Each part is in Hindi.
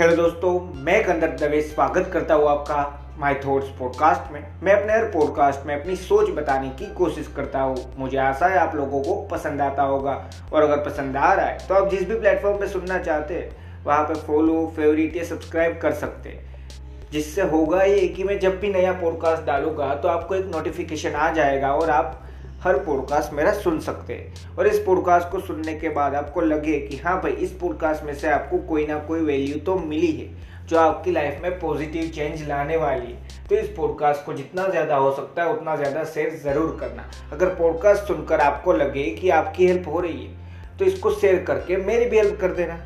हेलो दोस्तों, मैं कंदर दवे स्वागत करता हूँ आपका माय थॉट्स पॉडकास्ट में। मैं अपने हर पॉडकास्ट में अपनी सोच बताने की कोशिश करता हूँ। मुझे आशा है आप लोगों को पसंद आता होगा। और अगर पसंद आ रहा है तो आप जिस भी प्लेटफॉर्म पे सुनना चाहते हैं, वहाँ पे फॉलो फेवरेट या सब्सक्राइब कर सकते हैं। जिससे होगा ये कि मैं जब भी नया पॉडकास्ट डालूँगा तो आपको एक नोटिफिकेशन आ जाएगा और आप हर पॉडकास्ट मेरा सुन सकते हैं। और इस पॉडकास्ट को सुनने के बाद आपको लगे कि हाँ भाई, इस पॉडकास्ट में से आपको कोई ना कोई वैल्यू तो मिली है, जो आपकी लाइफ में पॉजिटिव चेंज लाने वाली है। तो इस पॉडकास्ट को जितना ज़्यादा हो सकता है, उतना ज़्यादा शेयर ज़रूर करना। अगर पॉडकास्ट सुनकर आपको लगे कि आपकी हेल्प हो रही है तो इसको शेयर करके मेरी भी हेल्प कर देना।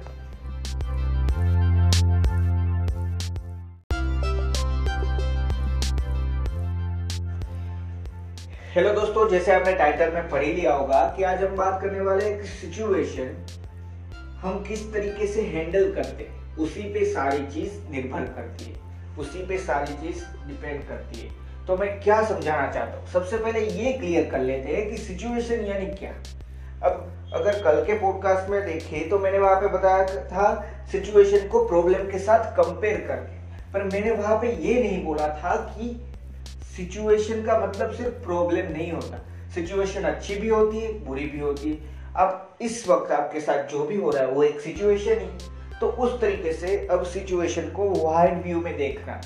हेलो दोस्तों, जैसे आपने टाइटल में पढ़ ही लिया होगा कि आज हम बात करने वाले एक सिचुएशन हम किस तरीके से हैंडल करते हैं, उसी पे सारी चीज़ निर्भर करती है, उसी पे सारी चीज़ डिपेंड करती है। तो मैं क्या समझाना चाहता हूँ? सबसे पहले ये क्लियर कर लेते हैं कि सिचुएशन यानी क्या। अब अगर कल के पॉडकास्ट में देखें तो मैंने वहाँ पे बताया था सिचुएशन को प्रॉब्लम के साथ कंपेयर करके, पर मैंने वहाँ पे ये नहीं बोला था कि सिचुएशन का मतलब सिर्फ़ प्रॉब्लम नहीं होता। सिचुएशन अच्छी भी होती है, बुरी भी होती है। अब इस वक्त आपके साथ जो भी हो रहा है, वो एक सिचुएशन ही। तो उस तरीके से अब सिचुएशन को वाइड व्यू में देखना।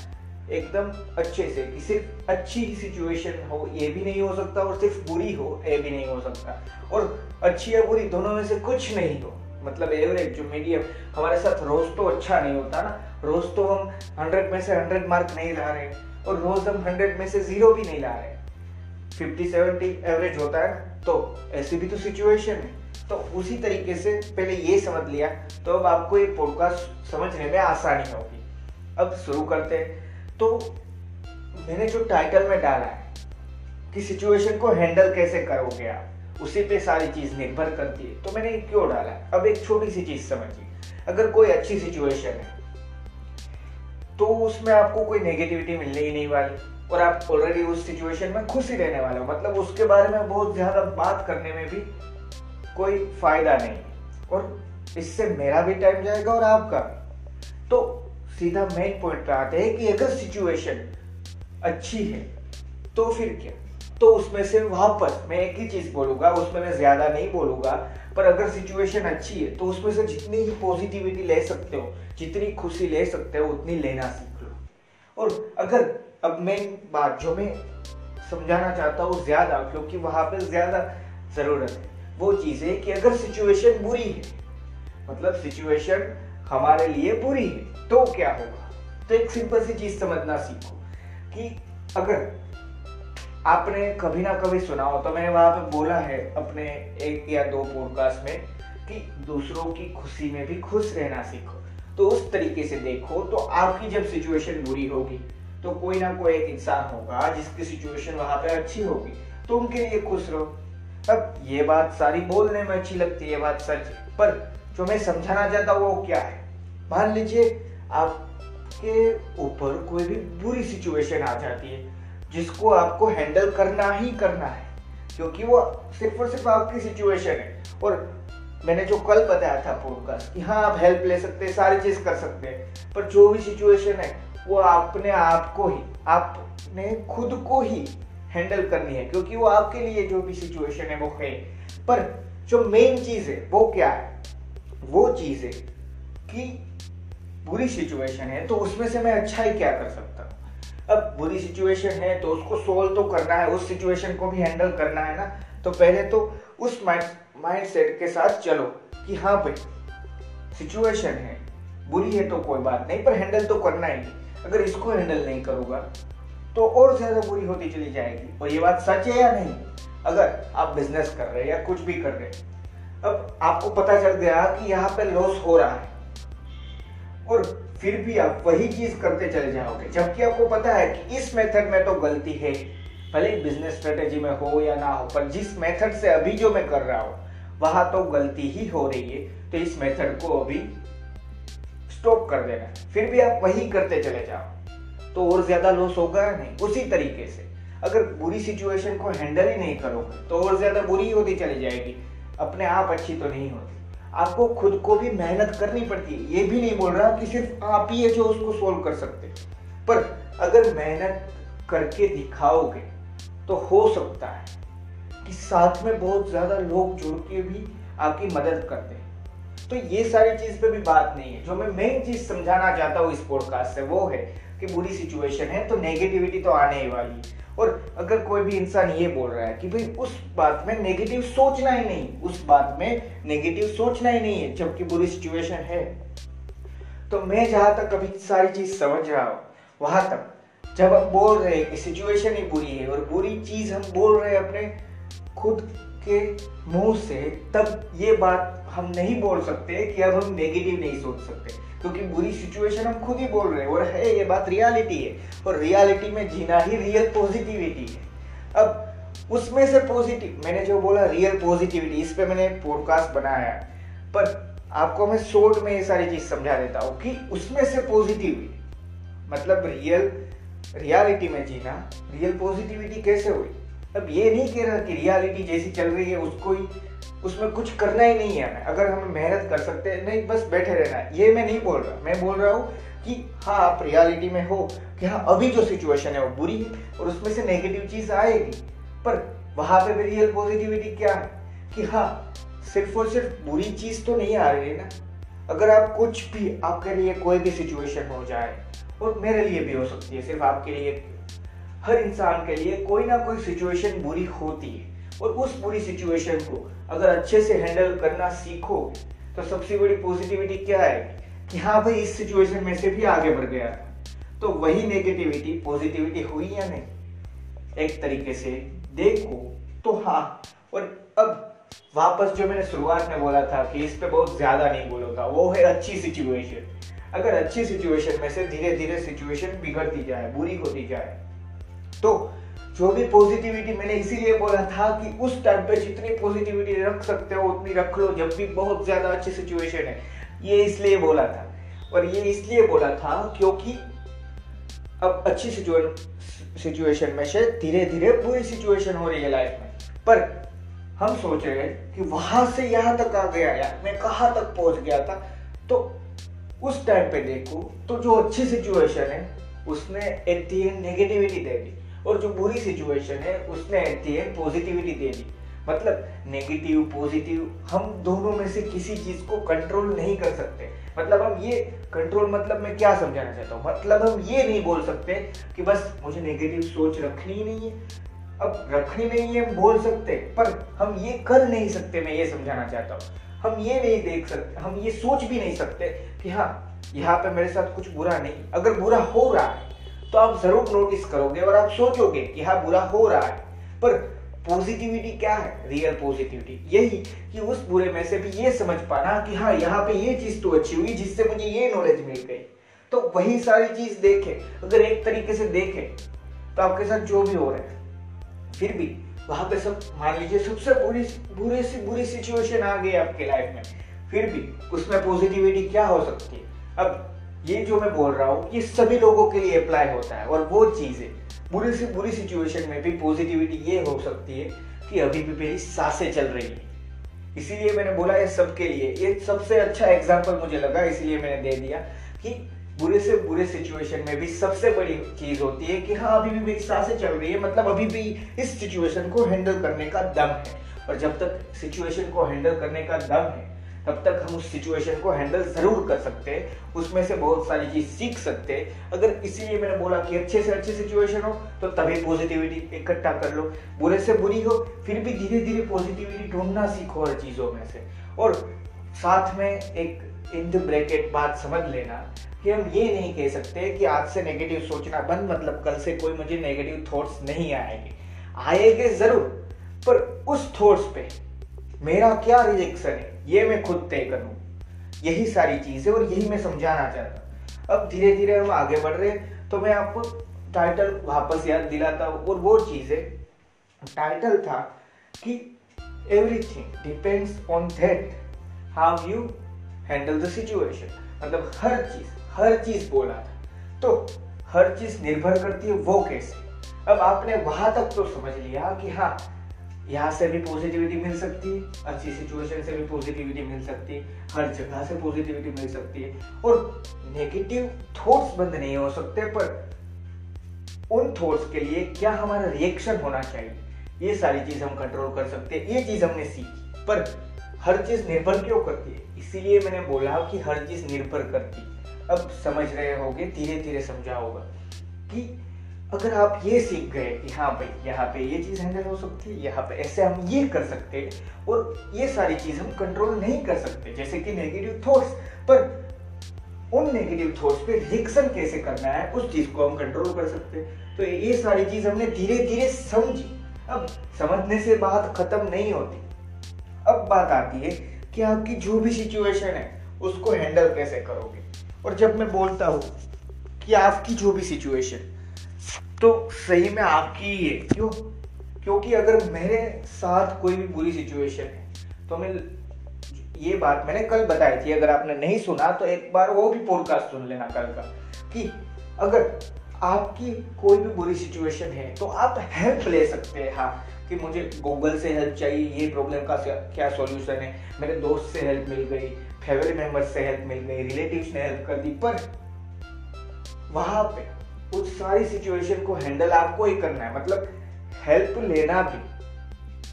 एकदम अच्छे से कि सिर्फ़ अच्छी ही सिचुएशन हो, ये भी नहीं हो सकता और सिर्फ़ बुरी हो, ये भी नहीं हो सकता। और अच्छी या बुरी दोनों में से कुछ नहीं हो। मतलब एवरेज जो मीडियम हमारे साथ रोज तो अच्छा नहीं होता ना। रोज तो हम हंड्रेड में से हंड्रेड मार्क नहीं ला रहे। और रोज हम हंड्रेड में से ज़ीरो भी नहीं ला रहे फिफ्टी, सेवेंटी एवरेज होता है तो ऐसी भी तो सिचुएशन है। तो उसी तरीके से पहले ये समझ लिया तो अब आपको ये पॉडकास्ट समझने में आसानी होगी। अब शुरू करते हैं। तो मैंने जो टाइटल में डाला है कि सिचुएशन को हैंडल कैसे करोगे आप, उसी पे सारी चीज़ निर्भर करती है। तो मैंने क्यों डाला? अब एक छोटी सी चीज़ समझिए। अगर कोई अच्छी सिचुएशन है तो उसमें आपको कोई नेगेटिविटी मिलने ही नहीं वाली। और आप ऑलरेडी उस सिचुएशन में खुश ही रहने वाले हो। मतलब उसके बारे में बहुत ज़्यादा बात करने में भी कोई फ़ायदा नहीं। और इससे मेरा भी टाइम जाएगा और आपका तो सीधा मेन पॉइंट पे आते हैं कि अगर सिचुएशन अच्छी है तो फिर क्या? तो उसमें से वापस मैं एक ही चीज़ बोलूँगा, उसमें मैं ज़्यादा नहीं बोलूँगा, पर अगर सिचुएशन अच्छी है तो उसमें से जितनी ही पॉजिटिविटी ले सकते हो जितनी खुशी ले सकते हो, उतनी लेना सीख लो। और अगर अब मैं बात जो मैं समझाना चाहता हूँ ज़्यादा, क्योंकि वहाँ पे ज़्यादा ज़रूरत है। वो चीज़ है कि अगर सिचुएशन बुरी है मतलब सिचुएशन हमारे लिए बुरी है तो क्या होगा? तो एक सिंपल सी चीज़ समझना सीखो कि अगर आपने कभी ना कभी सुना हो तो मैंने वहाँ पे बोला है अपने एक या दो पॉडकास्ट में कि दूसरों की खुशी में भी खुश रहना सीखो। तो उस तरीके से देखो तो आपकी जब सिचुएशन बुरी होगी तो कोई ना कोई एक इंसान होगा जिसकी सिचुएशन वहाँ पे अच्छी होगी। तो उनके लिए खुश रहो। अब ये बात सारी बोलने में अच्छी लगती है बात सच पर जो मैं समझाना चाहता हूँ, वो क्या है? मान लीजिए आपके ऊपर कोई भी बुरी सिचुएशन आ जाती है, जिसको आपको हैंडल करना ही करना है, क्योंकि वो सिर्फ़ और सिर्फ़ आपकी सिचुएशन है। और मैंने जो कल बताया था पॉडकास्ट कि हाँ आप हेल्प ले सकते हैं, सारी चीज़ कर सकते हैं, पर जो भी सिचुएशन है, वो अपने आप को ही, आपने खुद को ही हैंडल करनी है, क्योंकि वो आपके लिए जो भी सिचुएशन है, वो है। पर जो मेन चीज़ है, वो क्या है? वो चीज़ है कि बुरी सिचुएशन है तो उसमें से मैं अच्छा ही क्या कर सकता हूँ? अब बुरी सिचुएशन है तो उसको सोल्व तो करना है, उस सिचुएशन को भी हैंडल करना है ना तो पहले तो उस माइंड सेट के साथ चलो कि हाँ भाई सिचुएशन है, बुरी है तो कोई बात नहीं, पर हैंडल तो करना ही अगर इसको हैंडल नहीं करूँगा तो और ज़्यादा बुरी होती चली जाएगी। और ये बात सच है या नहीं? अगर आप बिज़नेस कर रहे हैं या कुछ भी कर रहे हैं, अब आपको पता चल गया कि यहाँ पे लॉस हो रहा है। और फिर भी आप वही चीज़ करते चले जाओगे। जबकि आपको पता है कि इस मेथड में तो गलती है। भले बिज़नेस स्ट्रेटेजी में हो या ना हो, पर जिस मेथड से अभी जो मैं कर रहा हूँ वहाँ तो गलती ही हो रही है। तो इस मेथड को अभी स्टॉप कर देना फिर भी आप वही करते चले जाओ। तो और ज़्यादा लॉस होगा नहीं। उसी तरीके से। अगर बुरी सिचुएशन को हैंडल ही नहीं करोगे तो और ज़्यादा बुरी होती चली जाएगी। अपने आप अच्छी तो नहीं होती। आपको खुद को भी मेहनत करनी पड़ती है। ये भी नहीं बोल रहा कि सिर्फ़ आप ही है जो उसको सोल्व कर सकते पर अगर मेहनत करके दिखाओगे तो हो सकता है। कि साथ में बहुत ज़्यादा लोग जुड़ के भी आपकी मदद करते दें तो ये सारी चीज़ पे भी बात नहीं है। जो मैं मेन चीज़ समझाना चाहता हूँ इस पॉडकास्ट से वो है कि बुरी सिचुएशन है तो नेगेटिविटी तो आने ही वाली है। और अगर कोई भी इंसान ये बोल रहा है कि भाई, उस बात में नेगेटिव सोचना ही नहीं, उस बात में नेगेटिव सोचना ही नहीं है, जबकि बुरी सिचुएशन है। तो मैं जहाँ तक अभी सारी चीज़ समझ रहा हूँ, वहाँ तक जब हम बोल रहे हैं कि सिचुएशन ही बुरी है और बुरी चीज़ हम बोल रहे हैं अपने खुद के मुँह से, तब ये बात हम नहीं बोल सकते कि अब हम नेगेटिव नहीं सोच सकते। क्योंकि बुरी सिचुएशन हम खुद ही बोल रहे हैं और है, ये बात रियलिटी है। और रियलिटी में जीना ही रियल पॉजिटिविटी है। अब उसमें से पॉजिटिव मैंने जो बोला रियल पॉजिटिविटी इस पे मैंने पॉडकास्ट बनाया। पर आपको मैं शॉर्ट में ये सारी चीज़ समझा देता हूँ कि उसमें से पॉजिटिविटी मतलब रियल रियलिटी में जीना रियल पॉजिटिविटी कैसे हुई? अब ये नहीं कह रहा कि रियलिटी जैसी चल रही है, उसको ही उसमें कुछ करना ही नहीं है हमें। अगर हम मेहनत कर सकते हैं, नहीं, बस बैठे रहना है। ये मैं नहीं बोल रहा। मैं बोल रहा हूँ कि हाँ आप रियलिटी में हो कि हाँ अभी जो सिचुएशन है वो बुरी है और उसमें से नेगेटिव चीज़ आएगी। पर वहाँ पे भी रियल पॉजिटिविटी क्या है? कि हाँ सिर्फ़ और सिर्फ़ बुरी चीज़ तो नहीं आ रही है ना। अगर आप कुछ भी, आपके लिए कोई भी सिचुएशन हो जाए, और मेरे लिए भी हो सकती है, सिर्फ़ आपके लिए हर इंसान के लिए कोई ना कोई सिचुएशन बुरी होती है। और उस बुरी सिचुएशन को अगर अच्छे से हैंडल करना सीखो तो सबसे बड़ी पॉजिटिविटी क्या है कि हाँ भाई, इस सिचुएशन में से भी आगे बढ़ गया। तो वही नेगेटिविटी पॉजिटिविटी हुई या नहीं? एक तरीके से देखो तो हाँ। और अब वापस जो मैंने शुरुआत में बोला था कि इस पे बहुत ज़्यादा नहीं बोलो था, वो है अच्छी सिचुएशन अगर अच्छी सिचुएशन में से धीरे धीरे सिचुएशन बिगड़ती जाए, बुरी होती जाए तो जो भी पॉजिटिविटी मैंने इसीलिए बोला था कि उस टाइम पे जितनी पॉजिटिविटी रख सकते हो, उतनी रख लो, जब भी बहुत ज़्यादा अच्छी सिचुएशन है। ये इसलिए बोला था। और ये इसलिए बोला था क्योंकि अब अच्छी सिचुएशन में से धीरे धीरे बुरी सिचुएशन हो रही है लाइफ में। पर हम सोच रहे हैं कि वहाँ से यहाँ तक आ गया यार, मैं कहाँ तक पहुँच गया था? तो उस टाइम पे देखो तो जो अच्छी सिचुएशन है, उसने एट दी नेगेटिविटी दे दी। और जो बुरी सिचुएशन है, उसने एट एंड पॉजिटिविटी दे दी। मतलब नेगेटिव पॉजिटिव हम दोनों में से किसी चीज़ को कंट्रोल नहीं कर सकते। मतलब हम ये कंट्रोल मतलब मैं क्या समझाना चाहता हूँ? मतलब हम ये नहीं बोल सकते कि बस मुझे नेगेटिव सोच रखनी ही नहीं है। अब रखनी नहीं है, हम बोल सकते, पर हम ये कर नहीं सकते, मैं ये समझाना चाहता हूँ। हम ये नहीं देख सकते, हम ये सोच भी नहीं सकते कि हाँ यहाँ पे मेरे साथ कुछ बुरा नहीं, अगर बुरा हो रहा है तो आप ज़रूर नोटिस करोगे और आप सोचोगे कि हाँ बुरा हो रहा है। पर पॉजिटिविटी क्या है? रियल पॉजिटिविटी यही कि उस बुरे में से भी ये समझ पाना कि हाँ यहाँ पे ये चीज़ तो अच्छी हुई जिससे मुझे ये नॉलेज मिल गई। तो वही सारी चीज़ देखे। अगर एक तरीके से देखे तो आपके साथ जो भी हो रहा है, फिर भी वहाँ पे सब, मान लीजिए सबसे बुरी, बुरे से, बुरी सिचुएशन आ गई आपके लाइफ में, फिर भी उसमें पॉजिटिविटी क्या हो सकती है? अब ये जो मैं बोल रहा हूँ, ये सभी लोगों के लिए अप्लाई होता है और वो चीज़, बुरी से, बुरी सिचुएशन में भी पॉजिटिविटी ये हो सकती है कि अभी भी मेरी साँसें चल रही है। इसीलिए मैंने बोला ये सबके लिए, ये सबसे अच्छा एग्ज़ाम्पल मुझे लगा, इसलिए मैंने दे दिया कि बुरे से बुरे सिचुएशन में भी सबसे बड़ी चीज़ होती है कि हाँ अभी भी मेरी साँसें चल रही है मतलब अभी भी इस सिचुएशन को हैंडल करने का दम है। और जब तक सिचुएशन को हैंडल करने का दम है तब तक हम उस सिचुएशन को हैंडल ज़रूर कर सकते हैं। उसमें से बहुत सारी चीज़ सीख सकते हैं। अगर इसीलिए मैंने बोला कि अच्छे से अच्छी सिचुएशन हो तो तभी पॉजिटिविटी इकट्ठा कर लो। बुरे से बुरी हो, फिर भी धीरे धीरे पॉजिटिविटी ढूंढना सीखो हर चीज़ों में से। और साथ में एक इन द ब्रैकेट बात समझ लेना कि हम ये नहीं कह सकते कि आज से नेगेटिव सोचना बंद मतलब कल से कोई मुझे नेगेटिव थॉट्स नहीं आएँगे। आएँगे ज़रूर, पर उस थॉट्स पे मेरा क्या रिएक्शन है? ये मैं खुद तय करूँ। यही सारी चीज़ है और यही मैं समझाना चाहता अब धीरे धीरे हम आगे बढ़ रहे हैं तो मैं आपको टाइटल वापस याद दिलाता हूँ। और वो चीज़ है टाइटल था कि everything depends on that how you handle the situation मतलब हर चीज़ हर चीज़ बोला था। तो हर चीज़ निर्भर करती है वो कैसे। अब आपने वहाँ तक तो समझ लिया कि हाँ यहाँ से भी पॉजिटिविटी मिल सकती है, अच्छी सिचुएशन से भी पॉजिटिविटी मिल सकती है, हर जगह से पॉजिटिविटी मिल सकती है। और नेगेटिव थॉट्स बंद नहीं हो सकते, पर उन थॉट्स के लिए क्या हमारा रिएक्शन होना चाहिए? ये सारी चीज़ हम कंट्रोल कर सकते हैं, ये चीज़ हमने सीखी। पर हर चीज़ निर्भर क्यों करती है? इसीलिए मैंने बोला कि हर चीज़ निर्भर करती है। अब समझ रहे होगे धीरे धीरे समझा होगा कि अगर आप ये सीख गए कि हाँ भाई, यहाँ पे ये चीज़ हैंडल हो सकती है, यहाँ पे ऐसे हम ये कर सकते हैं, और ये सारी चीज़ हम कंट्रोल नहीं कर सकते, जैसे कि नेगेटिव थॉट्स पर उन नेगेटिव थॉट्स पे रिएक्शन कैसे करना है, उस चीज़ को हम कंट्रोल कर सकते हैं। तो ये सारी चीज़ हमने धीरे धीरे समझी। अब समझने से बात खत्म नहीं होती। अब बात आती है कि आपकी जो भी सिचुएशन है, उसको हैंडल कैसे करोगे? और जब मैं बोलता हूँ कि आपकी जो भी सिचुएशन तो सही में आपकी ही है। क्यों? क्योंकि अगर मेरे साथ कोई भी बुरी सिचुएशन है तो मैं ये बात मैंने कल बताई थी, अगर आपने नहीं सुना तो एक बार वो भी पॉडकास्ट सुन लेना कल का, कि अगर आपकी कोई भी बुरी सिचुएशन है तो आप हेल्प ले सकते हैं। हाँ कि मुझे गूगल से हेल्प चाहिए, ये प्रॉब्लम का क्या सॉल्यूशन है? मेरे दोस्त से हेल्प मिल गई फैमिली मेंबर से हेल्प मिल गई रिलेटिव्स ने हेल्प कर दी, पर वहाँ पे उस सारी सिचुएशन को हैंडल आपको ही करना है। मतलब हेल्प लेना भी।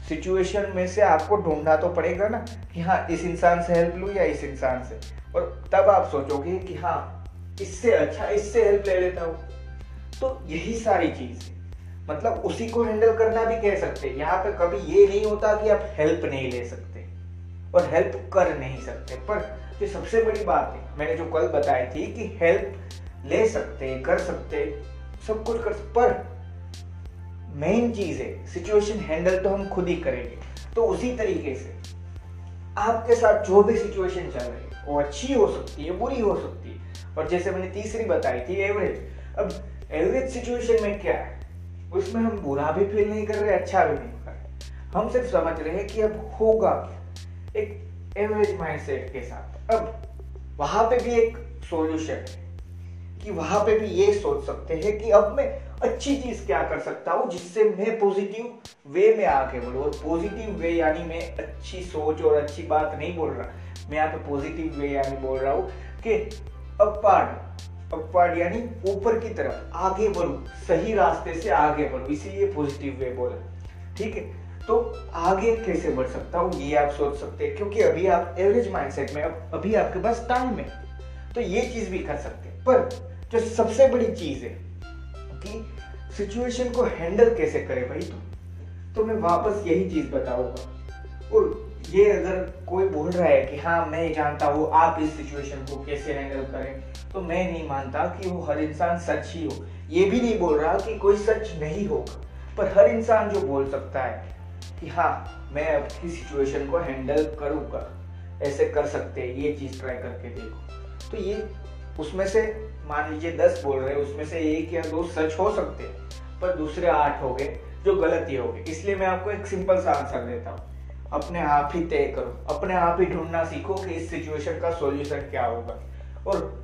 सिचुएशन में से आपको ढूंढना तो पड़ेगा ना कि हाँ इस इंसान से हेल्प लू या इस इंसान से। और तब आप सोचोगे कि हाँ इससे अच्छा इससे हेल्प ले लेता हूँ। तो यही सारी चीज़ है। मतलब उसी को हैंडल करना भी कह सकते हैं। यहाँ पे कभी ये नहीं होता कि आप हेल्प नहीं ले सकते और हेल्प कर नहीं सकते। पर जो सबसे बड़ी बात है, मैंने जो कल बताई थी कि हेल्प ले सकते, कर सकते, सब कुछ कर सकते। पर मेन चीज़ है सिचुएशन हैंडल तो हम खुद ही करेंगे। तो उसी तरीके से आपके साथ जो भी सिचुएशन चल रही है, वो अच्छी हो सकती है, बुरी हो सकती है। और जैसे मैंने तीसरी बताई थी एवरेज अब एवरेज सिचुएशन में क्या है? उसमें हम बुरा भी फील नहीं कर रहे अच्छा भी नहीं कर रहे। हम सिर्फ़ समझ रहे हैं कि अब होगा क्या? एक एवरेज माइंडसेट के साथ। अब वहाँ पे भी एक सॉल्यूशन है। कि वहाँ पे भी ये सोच सकते हैं कि अब मैं अच्छी चीज़ क्या कर सकता हूँ जिससे मैं पॉजिटिव वे में आके बोलूँ और पॉजिटिव वे यानी मैं अच्छी सोच और अच्छी बात नहीं बोल रहा। मैं यहाँ पे पॉजिटिव वे यानी बोल रहा हूँ कि अपवार्ड अपवार्ड यानी ऊपर की तरफ़ आगे बढ़ू, सही रास्ते से आगे बढ़ू। इसीलिए पॉजिटिव वे बोला। ठीक है? तो आगे कैसे बढ़ सकता हूँ, ये आप सोच सकते हैं। क्योंकि अभी आप एवरेज माइंडसेट में, अभी आपके पास टाइम है। तो ये चीज़ भी कर सकते हैं। पर जो सबसे बड़ी चीज़ है, कि सिचुएशन को हैंडल कैसे करे भाई तो? तो मैं वापस यही चीज़ बताऊँगा। और ये अगर कोई बोल रहा है कि हाँ मैं जानता हूँ आप इस सिचुएशन को कैसे हैंडल करें तो मैं नहीं मानता कि वो हर इंसान सच ही हो। ये भी नहीं बोल रहा कि कोई सच नहीं होगा, पर हर इंसान जो बोल सकता है कि हाँ मैं अपनी सिचुएशन को हैंडल करूँगा। ऐसे कर सकते हैं, ये चीज़ ट्राई करके देखो। तो ये उसमें से मान लीजिए दस बोल रहे हैं, उसमें से एक या दो सच हो सकते हैं, पर दूसरे आठ हो गए, जो गलत ही हो गए। इसलिए मैं आपको एक सिंपल सा आंसर देता हूँ। अपने आप ही तय करो, अपने आप ही ढूंढना सीखो कि इस सिचुएशन का सॉल्यूशन क्या होगा। और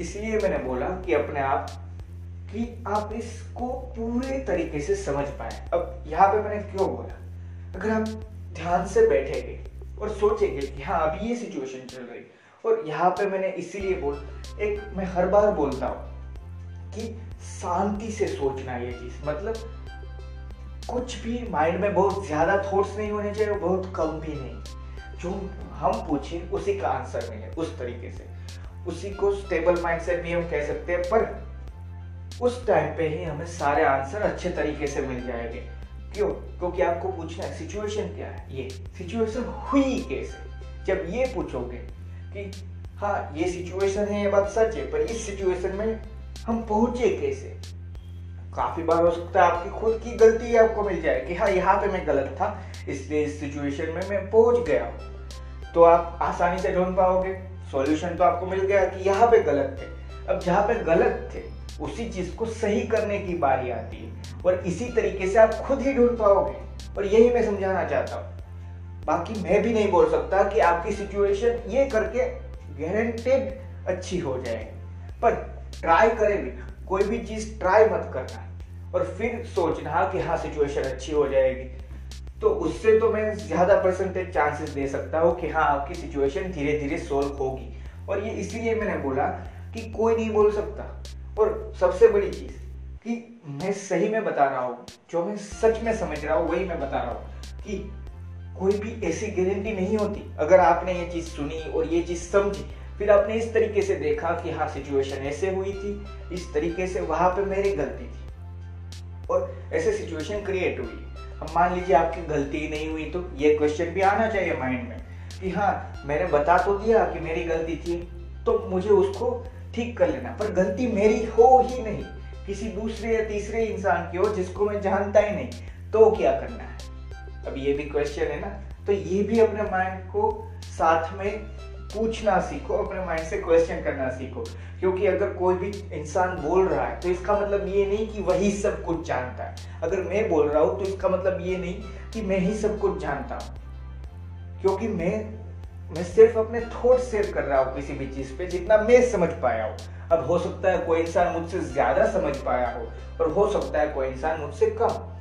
इसलिए मैंने बोला कि अपने आप, कि आप इसको पूरे तरीके से समझ पाए। अब यहाँ पे मैंने क्यों बोला? अगर आप ध्यान से बैठेंगे और सोचेंगे कि हाँ अभी ये सिचुएशन चल रही और यहाँ पे मैंने इसीलिए बोल, एक मैं हर बार बोलता हूँ कि शांति से सोचना ये चीज़ मतलब कुछ भी माइंड में बहुत ज़्यादा थॉट्स नहीं होने चाहिए और बहुत कम भी नहीं। जो हम पूछे, उसी का आंसर मिले उस तरीके से। उसी को स्टेबल माइंड से भी हम कह सकते हैं, पर उस टाइम पे ही हमें सारे आंसर अच्छे तरीके से मिल जाएँगे। क्यों? क्योंकि आपको पूछना है सिचुएशन क्या है? ये सिचुएशन हुई कैसे? जब ये पूछोगे कि हाँ ये सिचुएशन है, ये बात सच है, पर इस सिचुएशन में हम पहुँचे कैसे? काफ़ी बार हो सकता है आपकी खुद की गलती आपको मिल जाए कि हाँ यहाँ पे मैं गलत था, इसलिए इस सिचुएशन में मैं पहुँच गया तो आप आसानी से ढूंढ पाओगे। सॉल्यूशन तो आपको मिल गया कि यहाँ पे गलत थे। अब जहाँ पे गलत थे, उसी चीज़ को सही करने की बारी आती है। और इसी तरीके से आप खुद ही ढूंढ पाओगे। और यही मैं समझाना चाहता हूँ। बाकी मैं भी नहीं बोल सकता कि आपकी सिचुएशन ये करके गारंटेड अच्छी हो जाएगी। पर ट्राई करें भी, कोई भी चीज़ ट्राई मत करना और फिर सोचना कि हाँ सिचुएशन अच्छी हो जाएगी। तो उससे तो मैं ज़्यादा परसेंटेज चांसेस दे सकता हूँ कि हाँ आपकी सिचुएशन धीरे धीरे सोल्व होगी। और ये इसीलिए मैंने बोला कि कोई नहीं बोल सकता। और सबसे बड़ी चीज़ कि मैं सही में बता रहा हूँ, जो मैं सच में समझ रहा हूँ, वही मैं बता रहा हूँ कि कोई भी ऐसी गारंटी नहीं होती। अगर आपने ये चीज़ सुनी और ये चीज़ समझी, फिर आपने इस तरीके से देखा कि हाँ सिचुएशन ऐसे हुई थी, इस तरीके से वहाँ पे मेरी गलती थी। और ऐसे सिचुएशन क्रिएट हुई। अब मान लीजिए आपकी गलती नहीं हुई तो ये क्वेश्चन भी आना चाहिए माइंड में कि हाँ मैंने बता तो दिया कि मेरी गलती थी तो मुझे उसको ठीक कर लेना। पर गलती मेरी हो ही नहीं। किसी दूसरे या तीसरे इंसान की हो जिसको मैं जानता ही नहीं तो क्या करना है? अब ये भी क्वेश्चन है ना? तो ये भी अपने माइंड को साथ में पूछना सीखो, अपने माइंड से क्वेश्चन करना सीखो। क्योंकि अगर कोई भी इंसान बोल रहा है तो इसका मतलब ये नहीं कि वही सब कुछ जानता है। अगर मैं बोल रहा हूँ तो इसका मतलब ये नहीं कि मैं ही सब कुछ जानता हूँ। क्योंकि मैं मैं सिर्फ़ अपने थॉट शेयर कर रहा हूँ किसी भी चीज़ पे, जितना मैं समझ पाया हूँ। अब हो सकता है कोई इंसान मुझसे ज़्यादा समझ पाया हो और हो सकता है कोई इंसान मुझसे कम।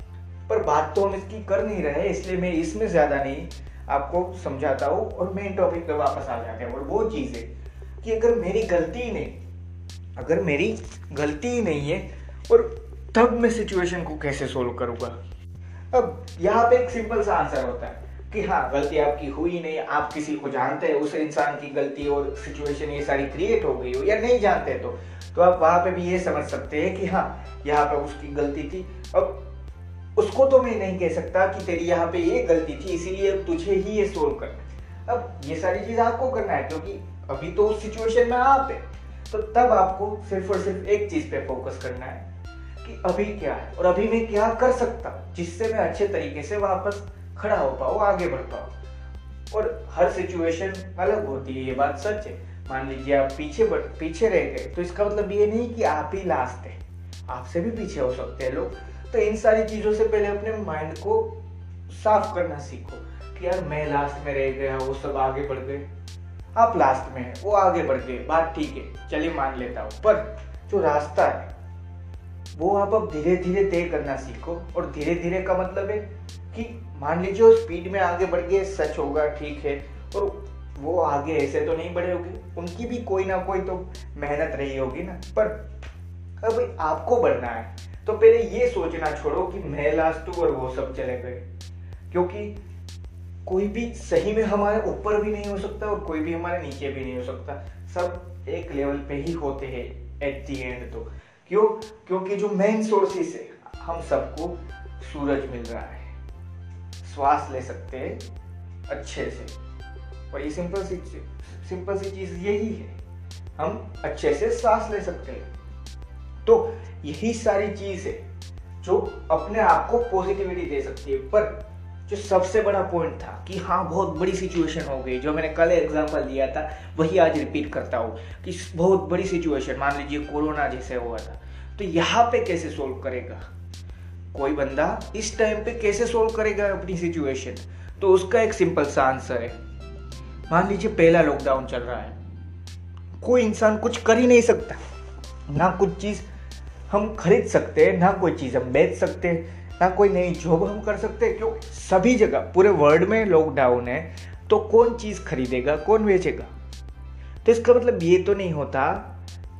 पर बात तो हम इसकी कर नहीं रहे, इसलिए मैं इसमें ज़्यादा नहीं आपको समझाता हूँ और मेन टॉपिक पे वापस आ जाते हैं। और वो चीज़ है कि अगर मेरी गलती नहीं, अगर मेरी गलती ही नहीं है, और तब मैं सिचुएशन को कैसे सोल्व करूँगा? अब यहाँ पे एक सिंपल सा आंसर होता है कि हाँ गलती आपकी हुई नहीं, आप किसी को जानते हैं, उस इंसान की गलती और सिचुएशन ये सारी क्रिएट हो गई हो या नहीं जानते तो तो आप वहाँ पे भी ये समझ सकते हैं कि हाँ यहाँ पे उसकी गलती थी। अब उसको तो मैं नहीं कह सकता कि तेरी यहाँ पे ये गलती थी, इसीलिए अब तुझे ही ये सोल्व करना अब ये सारी चीज़ आपको करना है, क्योंकि अभी तो उस सिचुएशन में आप है। तो तब आपको सिर्फ़ और सिर्फ़ एक चीज़ पे फोकस करना है कि अभी क्या है और अभी मैं क्या कर सकता जिससे मैं अच्छे तरीके से वापस खड़ा हो पाओ आगे बढ़ पाओ और हर सिचुएशन अलग होती है, ये बात सच है। मान लीजिए आप पीछे बढ़, पीछे रह गए तो इसका मतलब ये नहीं कि आप ही लास्ट है। आपसे भी पीछे हो सकते हैं लोग। तो इन सारी चीज़ों से पहले अपने माइंड को साफ़ करना सीखो कि यार मैं लास्ट में रह गया, वो सब आगे बढ़ गए। आप लास्ट में है, वो आगे बढ़ गए, बात ठीक है, चलिए मान लेता हूँ। पर जो रास्ता है, वो आप अब धीरे धीरे तय करना सीखो और धीरे धीरे का मतलब है कि मान लीजिए स्पीड में आगे बढ़ गए, सच होगा, ठीक है, और वो आगे ऐसे तो नहीं बढ़े होंगे, उनकी भी कोई ना कोई तो मेहनत रही होगी ना। पर अब, आपको बनना है। तो पहले ये सोचना छोड़ो कि मैं लास्ट हूँ और वो सब चले गए। क्योंकि कोई भी सही में हमारे ऊपर भी नहीं हो सकता और कोई भी हमारे नीचे भी नहीं हो सकता। सब एक लेवल पे ही होते हैं एट दी एंड तो। क्यों? क्योंकि जो मेन सोर्सेस है, हम सबको सूरज मिल रहा है। श्वास ले सकते हैं अच्छे से। और ये सिंपल सी सिंपल सी चीज़ यही है। हम अच्छे से सांस ले सकते हैं। तो यही सारी चीज़ है जो अपने आप को पॉजिटिविटी दे सकती है। पर जो सबसे बड़ा पॉइंट था कि हाँ बहुत बड़ी सिचुएशन हो गई, जो मैंने कल एग्जांपल दिया था, वही आज रिपीट करता हूँ कि बहुत बड़ी सिचुएशन मान लीजिए कोरोना जैसे हुआ था। तो यहाँ पे कैसे सोल्व करेगा? कोई बंदा इस टाइम पे कैसे सोल्व करेगा अपनी सिचुएशन तो उसका एक सिंपल सा आंसर है। मान लीजिए पहला लॉकडाउन चल रहा है। कोई इंसान कुछ कर ही नहीं सकता। ना कुछ चीज़ हम खरीद सकते हैं, ना कोई चीज़ हम बेच सकते हैं, ना कोई नई जॉब हम कर सकते हैं, क्योंकि सभी जगह, पूरे वर्ल्ड में लॉकडाउन है तो कौन चीज़ खरीदेगा, कौन बेचेगा? तो इसका मतलब ये तो नहीं होता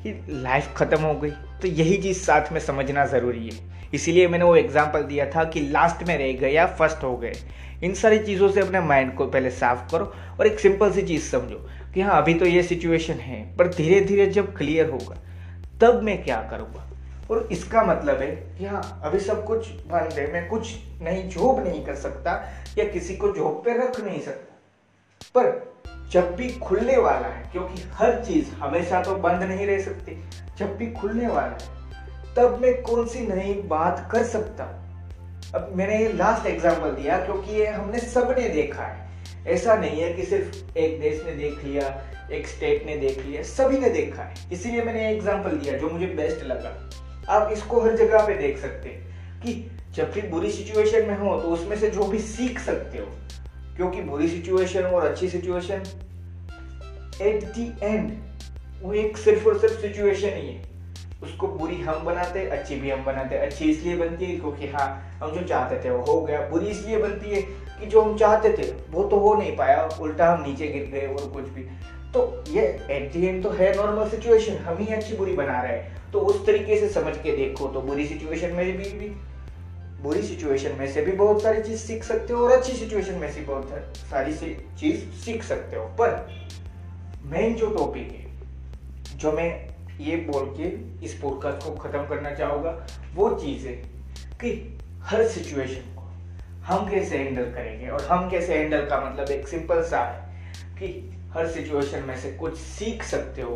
कि लाइफ खत्म हो गई। तो यही चीज़ साथ में समझना ज़रूरी है। इसीलिए मैंने वो एग्ज़ाम्पल दिया था कि लास्ट में रह गए या फ़र्स्ट हो गए। इन सारी चीज़ों से अपने माइंड को पहले साफ़ करो और एक सिंपल सी चीज़ समझो कि हाँ अभी तो ये सिचुएशन है, पर धीरे धीरे जब क्लियर होगा, तब मैं क्या करूँगा? और इसका मतलब है कि हाँ अभी सब कुछ बंद है। मैं कुछ नहीं जॉब नहीं कर सकता या किसी को जॉब पे रख नहीं सकता। पर जब भी खुलने वाला है, क्योंकि हर चीज़ हमेशा तो बंद नहीं रह सकती, जब भी खुलने वाला है, तब मैं कौन सी नई बात कर सकता अब मैंने ये लास्ट एग्ज़ाम्पल दिया, क्योंकि ये हमने सबने देखा है। ऐसा नहीं है कि सिर्फ़ एक देश ने देख लिया, एक स्टेट ने देख लिया, सभी ने देखा है। इसीलिए मैंने एग्ज़ाम्पल दिया, जो मुझे बेस्ट लगा। आप इसको हर जगह पे देख सकते हैं कि जब भी बुरी सिचुएशन में हो तो उसमें से जो भी सीख सकते हो, क्योंकि बुरी सिचुएशन और अच्छी सिचुएशन एट दी एंड वो एक सिर्फ़ और सिर्फ़ सिचुएशन ही है। उसको बुरी हम बनाते अच्छी भी हम बनाते अच्छी इसलिए बनती है क्योंकि हाँ हम जो चाहते थे वो हो गया। बुरी इसलिए बनती है कि जो हम चाहते थे, वो तो हो नहीं पाया। उल्टा हम नीचे गिर गए और कुछ भी। तो ये एट दी एंड तो है नॉर्मल सिचुएशन हम ही अच्छी बुरी बना रहे हैं। तो उस तरीके से समझ के देखो तो बुरी सिचुएशन में भी, भी बुरी सिचुएशन में से भी बहुत सारी चीज़ सीख सकते हो और अच्छी सिचुएशन में से बहुत सारी चीज़ सीख सकते हो। पर मेन जो टॉपिक है जो मैं ये बोल के इस पॉडकास्ट को खत्म करना चाहूँगा वो चीज़ है कि हर सिचुएशन को हम कैसे हैंडल करेंगे और हम कैसे हैंडल का मतलब एक सिंपल सा है कि हर सिचुएशन में से कुछ सीख सकते हो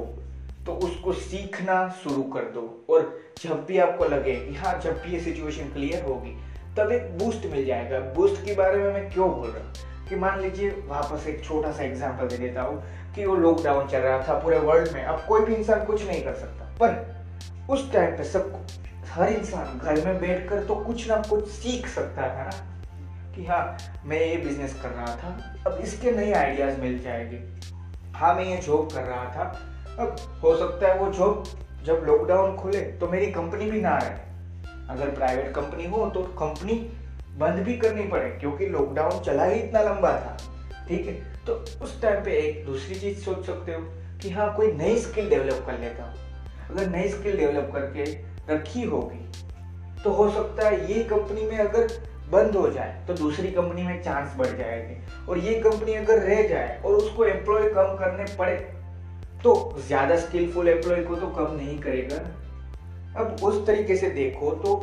तो उसको सीखना शुरू कर दो। और जब भी आपको लगे कि हाँ जब भी ये सिचुएशन क्लियर होगी, तब एक बूस्ट मिल जाएगा। बूस्ट के बारे में मैं क्यों बोल रहा हूँ? कि मान लीजिए, वापस एक छोटा सा एग्ज़ाम्पल दे देता हूँ कि वो लॉकडाउन चल रहा था पूरे वर्ल्ड में। अब कोई भी इंसान कुछ नहीं कर सकता। पर उस टाइम पे सब हर इंसान घर में बैठकर तो कुछ ना कुछ सीख सकता था ना। कि हाँ मैं ये बिज़नेस कर रहा था, अब इसके नए आइडियाज़ मिल जाएँगे। हाँ मैं ये जॉब कर रहा था, अब हो सकता है वो जॉब जब लॉकडाउन खुले तो मेरी कंपनी भी ना रहे। अगर प्राइवेट कंपनी हो तो कंपनी बंद भी करनी पड़े, क्योंकि लॉकडाउन चला ही इतना लंबा था। ठीक है? तो उस टाइम पे एक दूसरी चीज़ सोच सकते हो कि हाँ कोई नई स्किल डेवलप कर लेता हूँ। अगर नई स्किल डेवलप करके रखी होगी तो हो सकता है ये कंपनी में अगर बंद हो जाए तो दूसरी कंपनी में चांस बढ़ जाएँगे। और ये कंपनी अगर रह जाए और उसको एम्प्लॉय कम करने पड़े तो ज़्यादा स्किलफुल एम्प्लॉय को तो कम नहीं करेगा। अब उस तरीके से देखो तो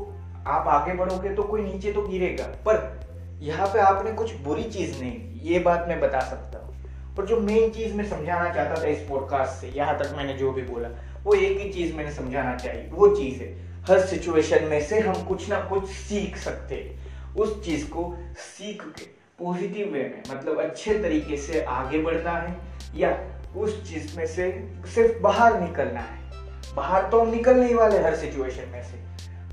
आप आगे बढ़ोगे तो कोई नीचे तो गिरेगा, पर यहाँ पे आपने कुछ बुरी चीज़ नहीं की। ये बात मैं बता सकता हूँ। पर जो मेन चीज़ मैं समझाना चाहता था इस पॉडकास्ट से, यहाँ तक मैंने जो भी बोला, वो एक ही चीज़ मैंने समझाना चाहिए, वो चीज़ है। हर सिचुएशन में से हम कुछ ना कुछ सीख सकते उस चीज़ को सीख के पॉजिटिव वे में मतलब अच्छे तरीके से आगे बढ़ना है, या उस चीज़ में से सिर्फ़ बाहर निकलना है। बाहर तो हम निकल नहीं वाले हर सिचुएशन में से,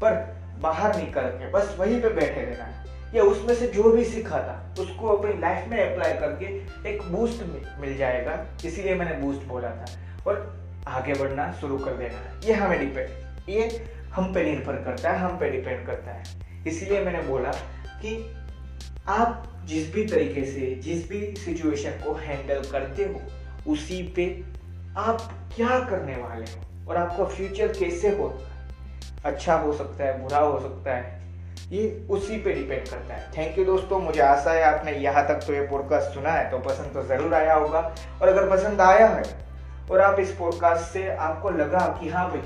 पर बाहर निकल के बस वहीं पे बैठे रहना है। या उसमें से जो भी सीखा था, उसको अपनी लाइफ में अप्लाई करके एक बूस्ट मिल जाएगा, इसीलिए मैंने बूस्ट बोला था। और आगे बढ़ना शुरू कर देना ये हमें डिपेंड ये हम पे निर्भर करता है, हम पे डिपेंड करता है। इसीलिए मैंने बोला कि आप जिस भी तरीके से, जिस भी सिचुएशन को हैंडल करते हो, उसी पे आप क्या करने वाले हो? और आपका फ्यूचर कैसे होता है? अच्छा हो सकता है, बुरा हो सकता है, ये उसी पे डिपेंड करता है। थैंक यू दोस्तों, मुझे आशा है आपने यहाँ तक तो ये पॉडकास्ट सुना है तो पसंद तो ज़रूर आया होगा। और अगर पसंद आया है, और आप इस पॉडकास्ट से आपको लगा कि हाँ भाई,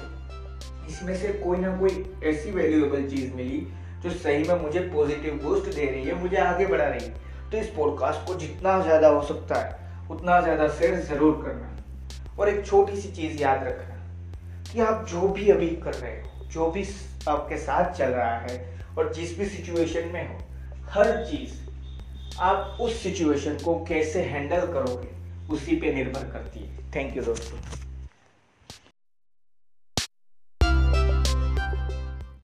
इसमें से कोई ना कोई ऐसी वैल्यूएबल चीज़ मिली जो सही में मुझे पॉजिटिव बूस्ट दे रही है, मुझे आगे बढ़ा रही है। तो इस पॉडकास्ट को जितना ज़्यादा हो सकता है, उतना ज़्यादा शेयर ज़रूर करना। और एक छोटी सी चीज़ याद रखना कि आप जो भी अभी कर रहे हो, जो भी आपके साथ चल रहा है और जिस भी सिचुएशन में हो, हर चीज़ आप उस सिचुएशन को कैसे हैंडल करोगे, उसी पे निर्भर करती है। थैंक यू दोस्तों।